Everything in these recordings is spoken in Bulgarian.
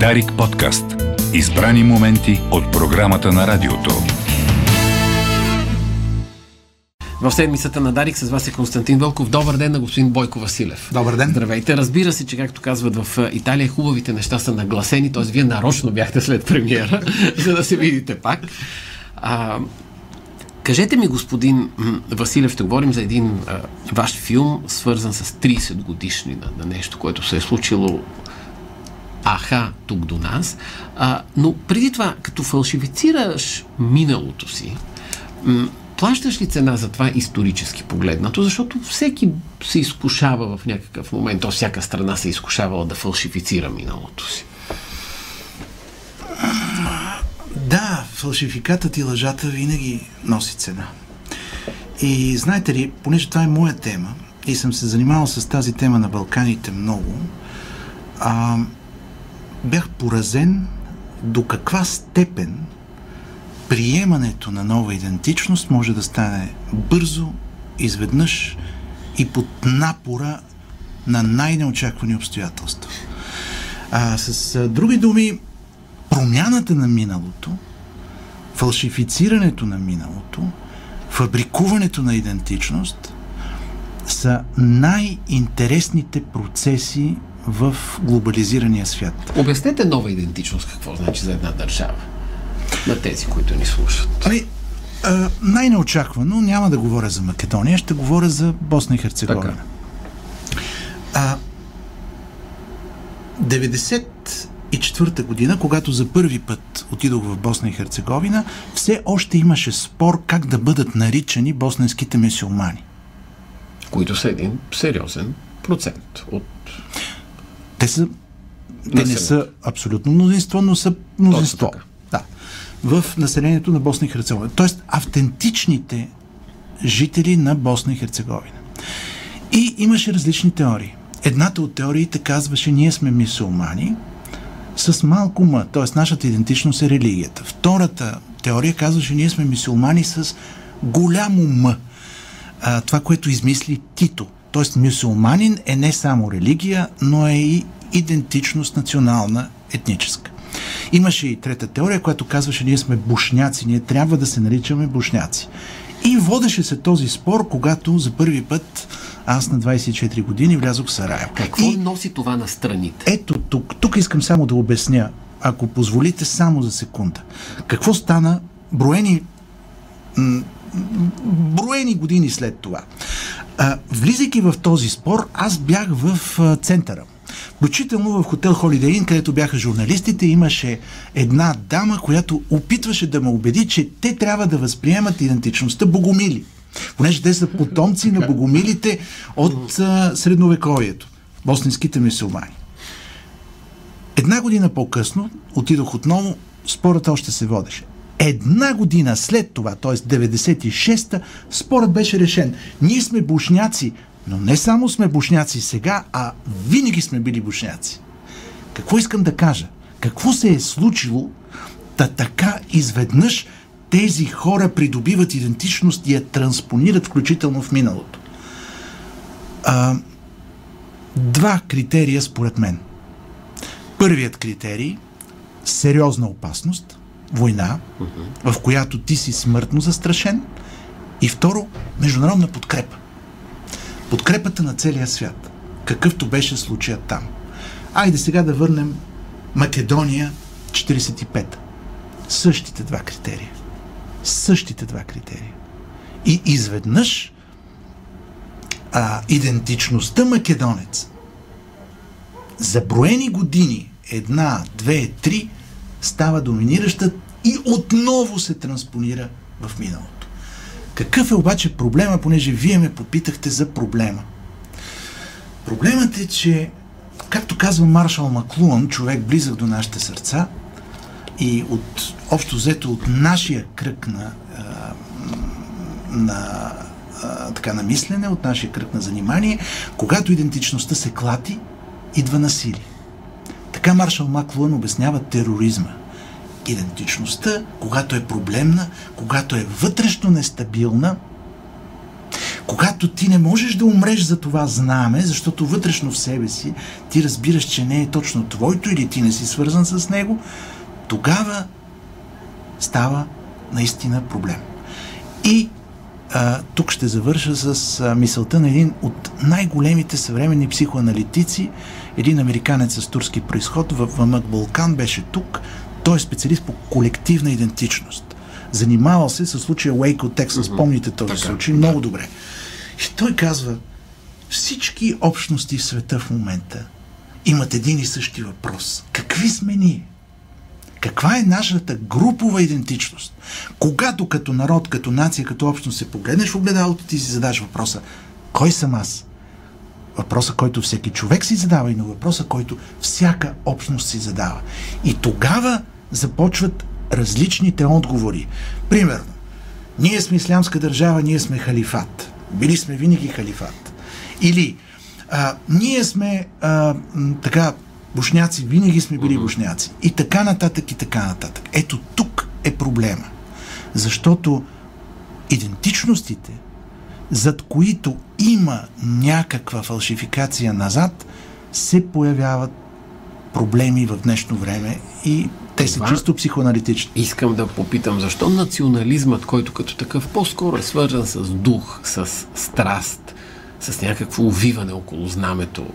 Дарик подкаст. Избрани моменти от програмата на радиото. В седмицата на Дарик с вас е Константин Вълков. Добър ден на господин Бойко Василев. Добър ден. Здравейте. Разбира се, че както казват в Италия, хубавите неща са нагласени, т.е. вие нарочно бяхте след премиера, за да се видите пак. А, кажете ми, господин Василев, ще говорим за един а, ваш филм, свързан с 30 годишни на, на нещо, което се е случило аха тук до нас. А, но преди това, като фалшифицираш миналото си, м- плащаш ли цена за това исторически погледнато? Защото всеки се изкушава в някакъв момент, то всяка страна се изкушавала да фалшифицира миналото си. Да, фалшификатът и лъжата винаги носи цена. И знаете ли, понеже това е моя тема и съм се занимавал с тази тема на Балканите много, а, бях поразен до каква степен приемането на нова идентичност може да стане бързо, изведнъж и под напора на най-неочаквани обстоятелства. А, с други думи, промяната на миналото, фалшифицирането на миналото, фабрикуването на идентичност са най-интересните процеси в глобализирания свят. Обяснете нова идентичност какво значи за една държава на тези, които ни слушат. Ами, а, най-неочаквано няма да говоря за Македония, ще говоря за Босна и Херцеговина. А, 94-та година, когато за първи път отидох в Босна и Херцеговина, все още имаше спор как да бъдат наричани босненските мюсюлмани. Които са един сериозен процент от... Те са те не са абсолютно мнозинство, но са мнозинство. Да. В населението на Босна и Херцеговина. Тоест, автентичните жители на Босна и Херцеговина. И имаше различни теории. Едната от теориите казваше, ние сме мисулмани с малко м, т.е. нашата идентичност е религията. Втората теория казваше, ние сме мисулмани с голямо м. А, това, което измисли Тито. Тоест, мюсюлманин е не само религия, но е и идентичност национална, етническа. Имаше и трета теория, която казваше, ние сме бушняци, ние трябва да се наричаме бушняци. И водеше се този спор, когато за първи път аз на 24 години влязох в Сараево. Какво И носи това на страните? ето тук, тук искам само да обясня, ако позволите само за секунда. Какво стана броени броени години след това. А, влизайки в този спор, аз бях в а, центъра. Включително в хотел Holiday Inn, където бяха журналистите, имаше една дама, която опитваше да ме убеди, че те трябва да възприемат идентичността богомили. Понеже те са потомци на богомилите от а, средновековието, босненските мусулмани. Една година по-късно отидох отново, спорът още се водеше. Една година след това, т.е. 96-та, спорът беше решен. Ние сме бушняци, но не само сме бушняци сега, а винаги сме били бушняци. Какво искам да кажа? Какво се е случило, та така изведнъж тези хора придобиват идентичност и я транспонират включително в миналото? А, два критерия според мен. Първият критерий сериозна опасност, война, в която ти си смъртно застрашен. И второ, международна подкрепа. Подкрепата на целия свят. Какъвто беше случаят там. Айде сега да върнем Македония 45. Същите два критерия. Същите два критерия. И изведнъж а, идентичността македонец за броени години, една, две, три, става доминираща и отново се транспонира в миналото. Какъв е обаче проблема, понеже вие ме попитахте за проблема? Проблемът е, че, както казва Маршал Маклуан, човек близък до нашите сърца и от общо взето от нашия кръг на, на така на мислене, от нашия кръг на занимание, когато идентичността се клати, идва насилие. Така Маршал Маклуан обяснява тероризма. Идентичността, когато е проблемна, когато е вътрешно нестабилна, когато ти не можеш да умреш за това знаме, защото вътрешно в себе си ти разбираш, че не е точно твоето или ти не си свързан с него, тогава става наистина проблем. И а, тук ще завърша с а, мисълта на един от най-големите съвременни психоаналитици, един американец с турски происход, в, в Макбалкан беше тук. Той е специалист по колективна идентичност. Занимавал се с случая Уейк от Тексас. Mm-hmm. Помните този така, случай? Много добре. И той казва, всички общности в света в момента имат един и същи въпрос. Какви сме ние? Каква е нашата групова идентичност? Когато като народ, като нация, като общност се погледнеш в огледалото, ти си задаш въпроса кой съм аз? Въпроса, който всеки човек си задава и на въпроса, който всяка общност си задава. И тогава започват различните отговори. Примерно, ние сме ислямска държава, ние сме халифат. Били сме винаги халифат. Или а, ние сме а, така бушняци, винаги сме били бушняци. И така нататък, и така нататък. Ето тук е проблема. Защото идентичностите, зад които има някаква фалшификация назад, се появяват проблеми в днешно време и те са чисто психоаналитични. Искам да попитам, защо национализмът, който като такъв по-скоро е свързан с дух, с страст, с някакво увиване около знамето,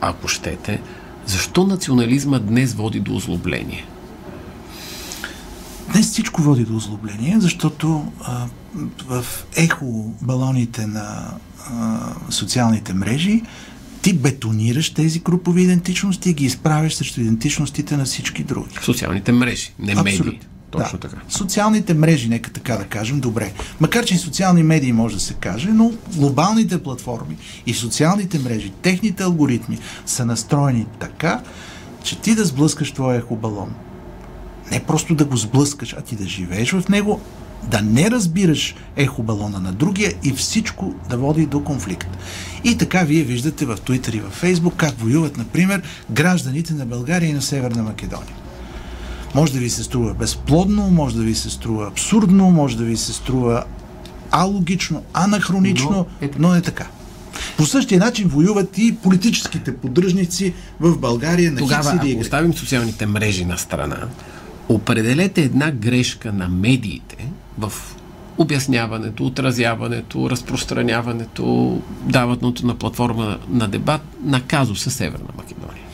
ако щете, защо национализма днес води до озлобление? Днес всичко води до озлобление, защото а, в ехо балоните на а, социалните мрежи ти бетонираш тези групови идентичности и ги изправяш срещу идентичностите на всички други. Социалните мрежи, не Абсолютно. медии. Точно да. така. Социалните мрежи, нека така да кажем, добре. Макар, че и социални медии може да се каже, но глобалните платформи и социалните мрежи, техните алгоритми са настроени така, че ти да сблъскаш твоя ехобалон. Не просто да го сблъскаш, а ти да живееш в него, да не разбираш ехобалона на другия и всичко да води до конфликт. И така вие виждате в Twitter и в Facebook как воюват, например, гражданите на България и на Северна Македония. Може да ви се струва безплодно, може да ви се струва абсурдно, може да ви се струва алогично, анахронично, но е, но е така. По същия начин воюват и политическите поддръжници в България на Тогава, ако оставим социалните мрежи на страна, определете една грешка на медиите в обясняването, отразяването, разпространяването, даването на платформа на дебат на казуса Северна Македония.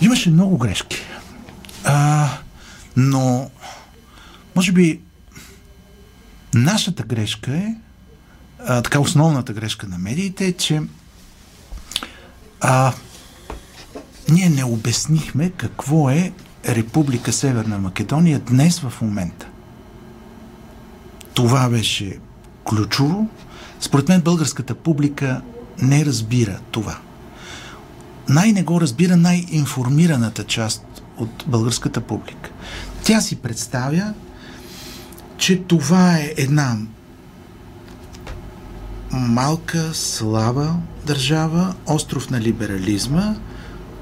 Имаше много грешки. А, но, може би, нашата грешка е, а, така основната грешка на медиите е, че а, ние не обяснихме какво е Република Северна Македония днес в момента. Това беше ключово. Според мен българската публика не разбира това. Най-не го разбира най-информираната част от българската публика. Тя си представя, че това е една малка, слаба държава, остров на либерализма,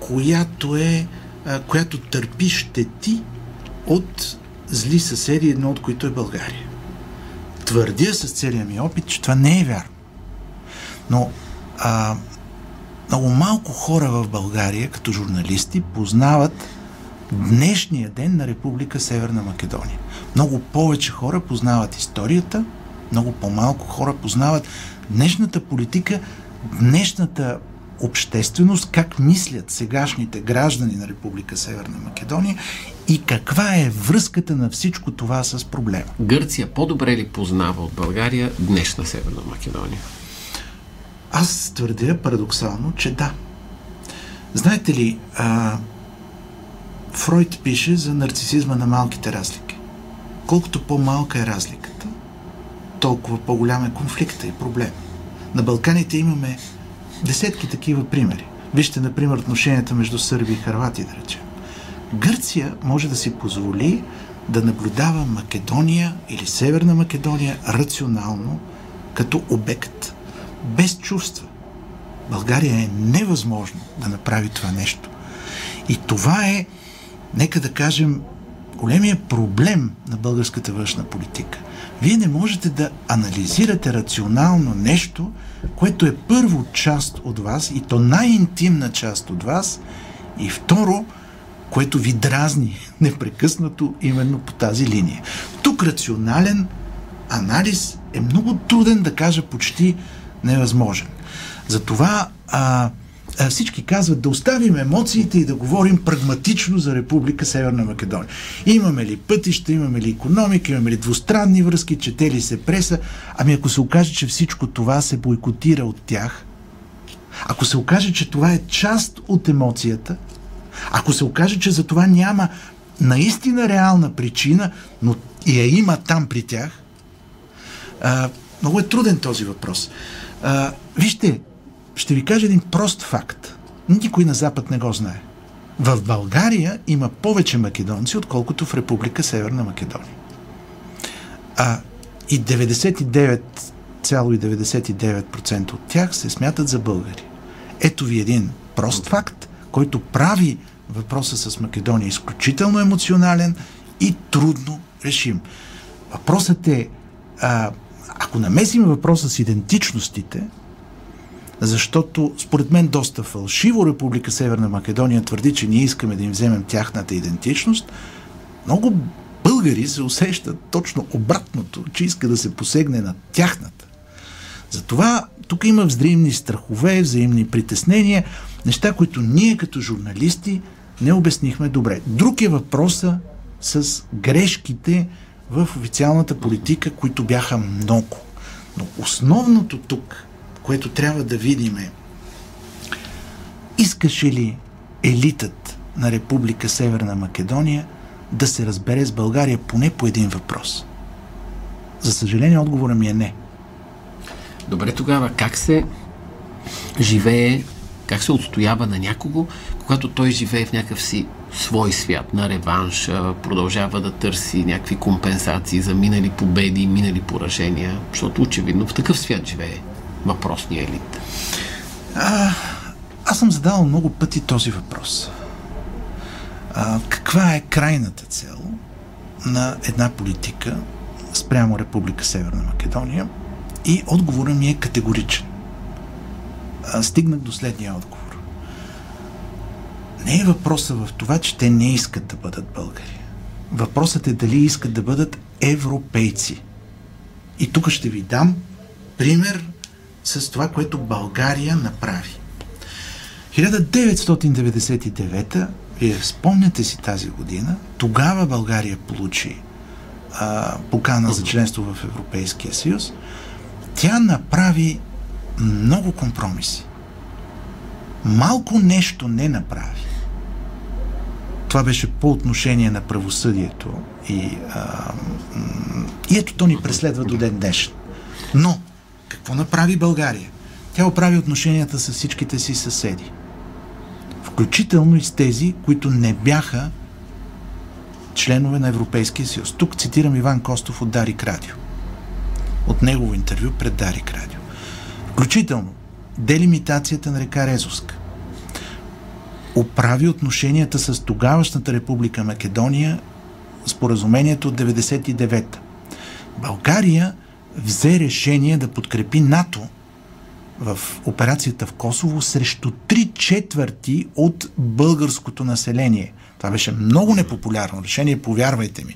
която е която търпи щети от зли съседи, едно от които е България. Твърдя с целия ми опит, че това не е вярно. Но а, много малко хора в България, като журналисти, познават днешния ден на Република Северна Македония. Много повече хора познават историята, много по-малко хора познават днешната политика, днешната общественост, как мислят сегашните граждани на Република Северна Македония и каква е връзката на всичко това с проблема. Гърция по-добре ли познава от България днешна Северна Македония? Аз твърдя парадоксално, че да. Знаете ли, а, Фройд пише за нарцисизма на малките разлики. Колкото по-малка е разликата, толкова по-голям е конфликта и проблем. На Балканите имаме десетки такива примери. Вижте, например, отношенията между сърби и харвати, да речем. Гърция може да си позволи да наблюдава Македония или Северна Македония рационално, като обект, без чувства. България е невъзможно да направи това нещо. И това е нека да кажем, големия проблем на българската външна политика. Вие не можете да анализирате рационално нещо, което е първо част от вас и то най-интимна част от вас и второ, което ви дразни непрекъснато именно по тази линия. Тук рационален анализ е много труден да кажа почти невъзможен. Затова а, а, всички казват да оставим емоциите и да говорим прагматично за Република Северна Македония. Имаме ли пътища, имаме ли економика, имаме ли двустранни връзки, чете ли се преса? Ами ако се окаже, че всичко това се бойкотира от тях, ако се окаже, че това е част от емоцията, ако се окаже, че за това няма наистина реална причина, но я има там при тях, а, много е труден този въпрос. А, вижте, ще ви кажа един прост факт. Никой на Запад не го знае. В България има повече македонци, отколкото в Република Северна Македония. А и 99,99% от тях се смятат за българи. Ето ви един прост факт, който прави въпроса с Македония изключително емоционален и трудно решим. Въпросът е, а, ако намесим въпроса с идентичностите, защото според мен доста фалшиво Република Северна Македония твърди, че ние искаме да им вземем тяхната идентичност, много българи се усещат точно обратното, че иска да се посегне на тяхната. Затова тук има взаимни страхове, взаимни притеснения, неща, които ние като журналисти не обяснихме добре. Друг е въпроса с грешките в официалната политика, които бяха много. Но основното тук, което трябва да видим е искаше ли елитът на Република Северна Македония да се разбере с България поне по един въпрос? За съжаление, отговора ми е не. Добре, тогава как се живее, как се отстоява на някого, когато той живее в някакъв си свой свят, на реванш, продължава да търси някакви компенсации за минали победи, минали поражения, защото очевидно в такъв свят живее въпросния елит. А, аз съм задавал много пъти този въпрос. А, каква е крайната цел на една политика спрямо Република Северна Македония? И отговорът ми е категоричен. А, стигнах до следния отговор. Не е въпросът в това, че те не искат да бъдат българи. Въпросът е дали искат да бъдат европейци. И тук ще ви дам пример с това, което България направи. 1999 вие спомняте си тази година, тогава България получи а, покана за членство в Европейския съюз. Тя направи много компромиси. Малко нещо не направи. Това беше по отношение на правосъдието и, а, и ето то ни преследва до ден днешен. Но, какво направи България? Тя оправи отношенията с всичките си съседи. Включително и с тези, които не бяха членове на Европейския съюз. Тук цитирам Иван Костов от Дарик Радио. От негово интервю пред Дарик Радио. Включително делимитацията на река Резовска, оправи отношенията с тогавашната република Македония, споразумението от 99-та. България взе решение да подкрепи НАТО в операцията в Косово срещу три четвърти от българското население. Това беше много непопулярно решение, повярвайте ми.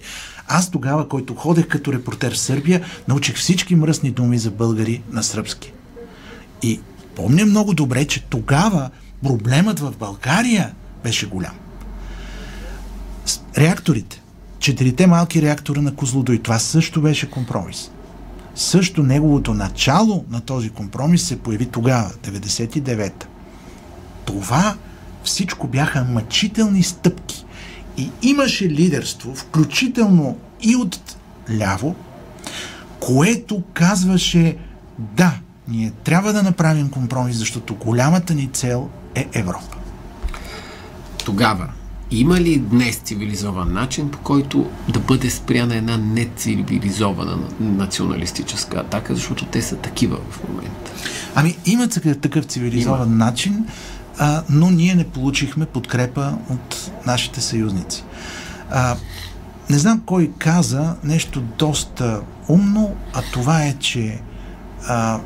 Аз тогава, който ходех като репортер в Сърбия, научих всички мръсни думи за българи на сръбски. И помня много добре, че тогава проблемът в България беше голям. Реакторите. Четирите малки реактора на Козлодой. Това също беше компромис. Също неговото начало на този компромис се появи тогава, 99-та. Това всичко бяха мъчителни стъпки. И имаше лидерство, включително и от ляво, което казваше да, ние трябва да направим компромис, защото голямата ни цел е Европа. Тогава, има ли днес цивилизован начин, по който да бъде спряна една нецивилизована националистическа атака, защото те са такива в момента? Ами, има такъв цивилизован има. начин, а, но ние не получихме подкрепа от нашите съюзници. А, не знам кой каза нещо доста умно, а това е, че а,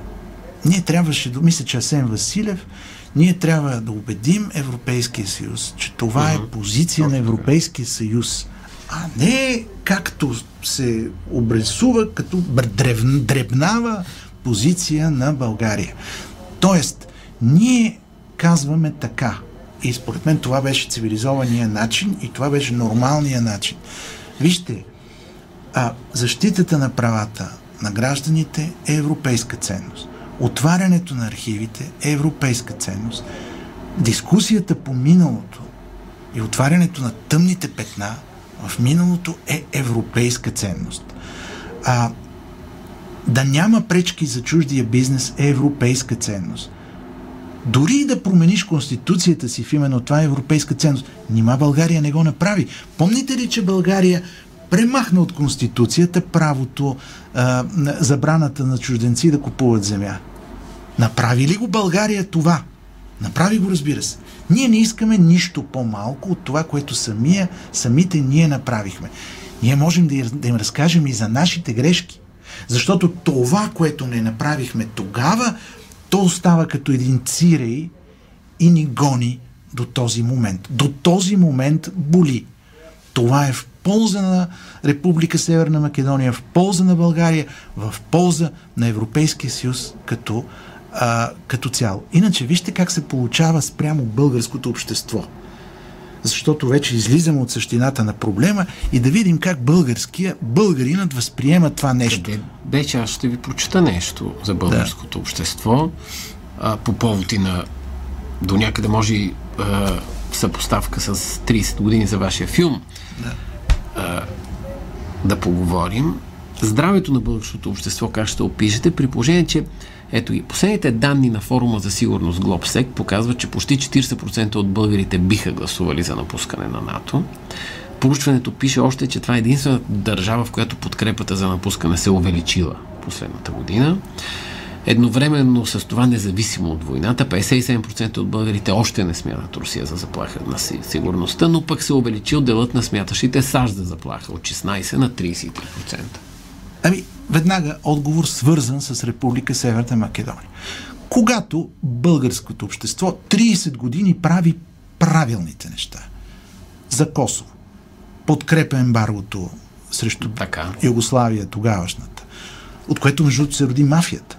ние трябваше, да мисля, че Асен Василев, ние трябва да убедим Европейския съюз, че това е позиция на Европейския съюз, а не както се обрисува като дребнава позиция на България. Тоест, ние казваме така. И според мен това беше цивилизования начин и това беше нормалния начин. Вижте, а, защитата на правата на гражданите е европейска ценност. Отварянето на архивите е европейска ценност. Дискусията по миналото и отварянето на тъмните петна в миналото е европейска ценност. А, да няма пречки за чуждия бизнес е европейска ценност. Дори да промениш конституцията си в именно това е европейска ценност. Нима България не го направи. Помните ли, че България премахна от конституцията правото, а, забраната на чужденци да купуват земя? Направи ли го България това? Направи го, разбира се. Ние не искаме нищо по-малко от това, което самия, самите ние направихме. Ние можем да, им разкажем и за нашите грешки. Защото това, което не направихме тогава, то остава като един цирей и ни гони до този момент. До този момент боли. Това е в полза на Република Северна Македония, в полза на България, в полза на Европейския съюз като, а, като цяло. Иначе вижте как се получава спрямо българското общество. Защото вече излизаме от същината на проблема и да видим как българския, българинът възприема това нещо. Къде аз ще ви прочета нещо за българското да. общество а, по повод и на до някъде може и а, съпоставка с 30 години за вашия филм. Да а, да поговорим. Здравето на българското общество, как ще опишете, при положение, че ето и последните данни на форума за сигурност Глобсек показват, че почти 40% от българите биха гласували за напускане на НАТО. Проучването пише още, че това е единствената държава, в която подкрепата за напускане се увеличила последната година. Едновременно с това, независимо от войната, 57% от българите още не смятат Русия за заплаха на сигурността, но пък се увеличил делът на смятащите САЩ за заплаха от 16 на 33%. Ами, веднага отговор свързан с Република Северна Македония. Когато българското общество 30 години прави правилните неща за Косово, подкрепя ембаргото срещу така. Югославия тогавашната, от което между се роди мафията.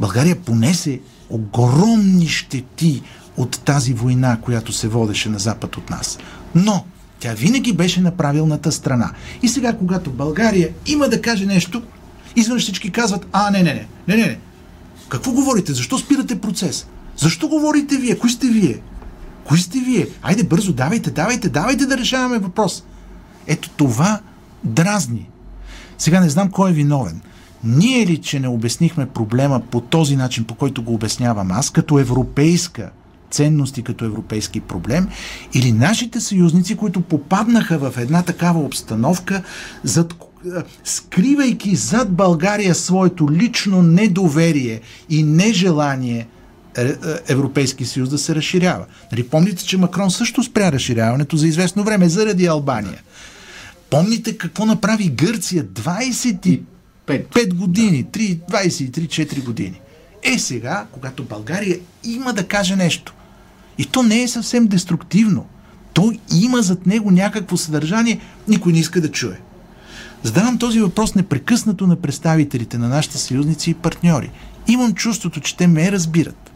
България понесе огромни щети от тази война, която се водеше на запад от нас. Но тя винаги беше на правилната страна. И сега, когато България има да каже нещо, извън всички казват, а, не, не, не, не, не, не. Какво говорите? Защо спирате процес? Защо говорите вие? Кои сте вие? Кои сте вие? Айде бързо, давайте, давайте, давайте да решаваме въпрос. Ето това дразни. Сега не знам кой е виновен. Ние ли, че не обяснихме проблема по този начин, по който го обяснявам аз, като европейска ценност и като европейски проблем, или нашите съюзници, които попаднаха в една такава обстановка, зад, скривайки зад България своето лично недоверие и нежелание е, е, Европейски съюз да се разширява. Нали, помните, че Макрон също спря разширяването за известно време заради Албания. Помните какво направи Гърция 20 5, години, да. 3, 23-4 години. Е сега, когато България има да каже нещо, и то не е съвсем деструктивно, то има зад него някакво съдържание, никой не иска да чуе. Задавам този въпрос непрекъснато на представителите на нашите съюзници и партньори. Имам чувството, че те ме разбират.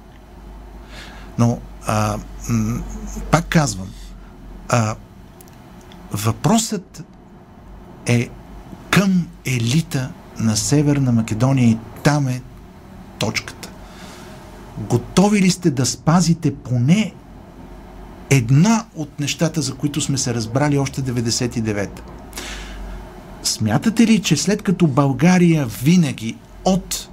Но, а, м- пак казвам, а, въпросът е към елита на Северна Македония и там е точката. Готови ли сте да спазите поне една от нещата, за които сме се разбрали още 99-та? Смятате ли, че след като България винаги от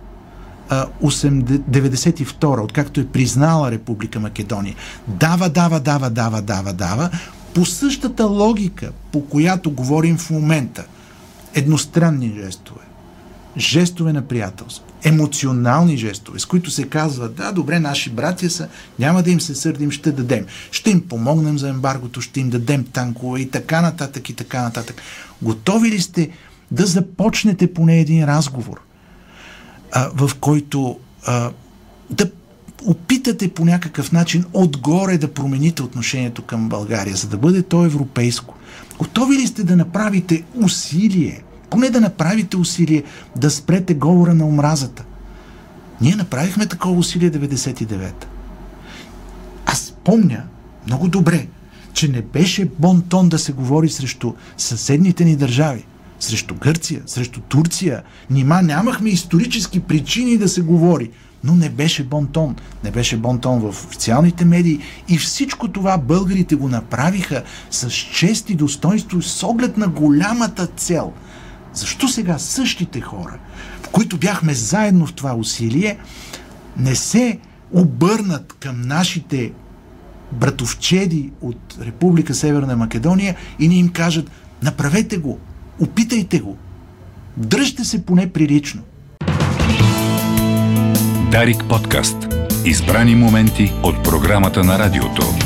92 откакто е признала Република Македония, дава, дава, дава, дава, дава, дава, по същата логика, по която говорим в момента, едностранни жестове, жестове на приятелство, емоционални жестове, с които се казва, да, добре, наши братя са, няма да им се сърдим, ще дадем. Ще им помогнем за ембаргото, ще им дадем танкове и така нататък и така нататък. Готови ли сте да започнете поне един разговор, а, в който а, да опитате по някакъв начин отгоре да промените отношението към България, за да бъде то европейско. Готови ли сте да направите усилие, поне да направите усилие да спрете говора на омразата? Ние направихме такова усилие 99-та. Аз помня много добре, че не беше бон тон да се говори срещу съседните ни държави срещу Гърция, срещу Турция. Нима нямахме исторически причини да се говори. Но не беше бонтон. Не беше бонтон в официалните медии. И всичко това българите го направиха с чест и достоинство с оглед на голямата цел. Защо сега същите хора, в които бяхме заедно в това усилие, не се обърнат към нашите братовчеди от Република Северна Македония и ни им кажат направете го, Опитайте го. Дръжте се поне прилично. Дарик подкаст. Избрани моменти от програмата на радиото.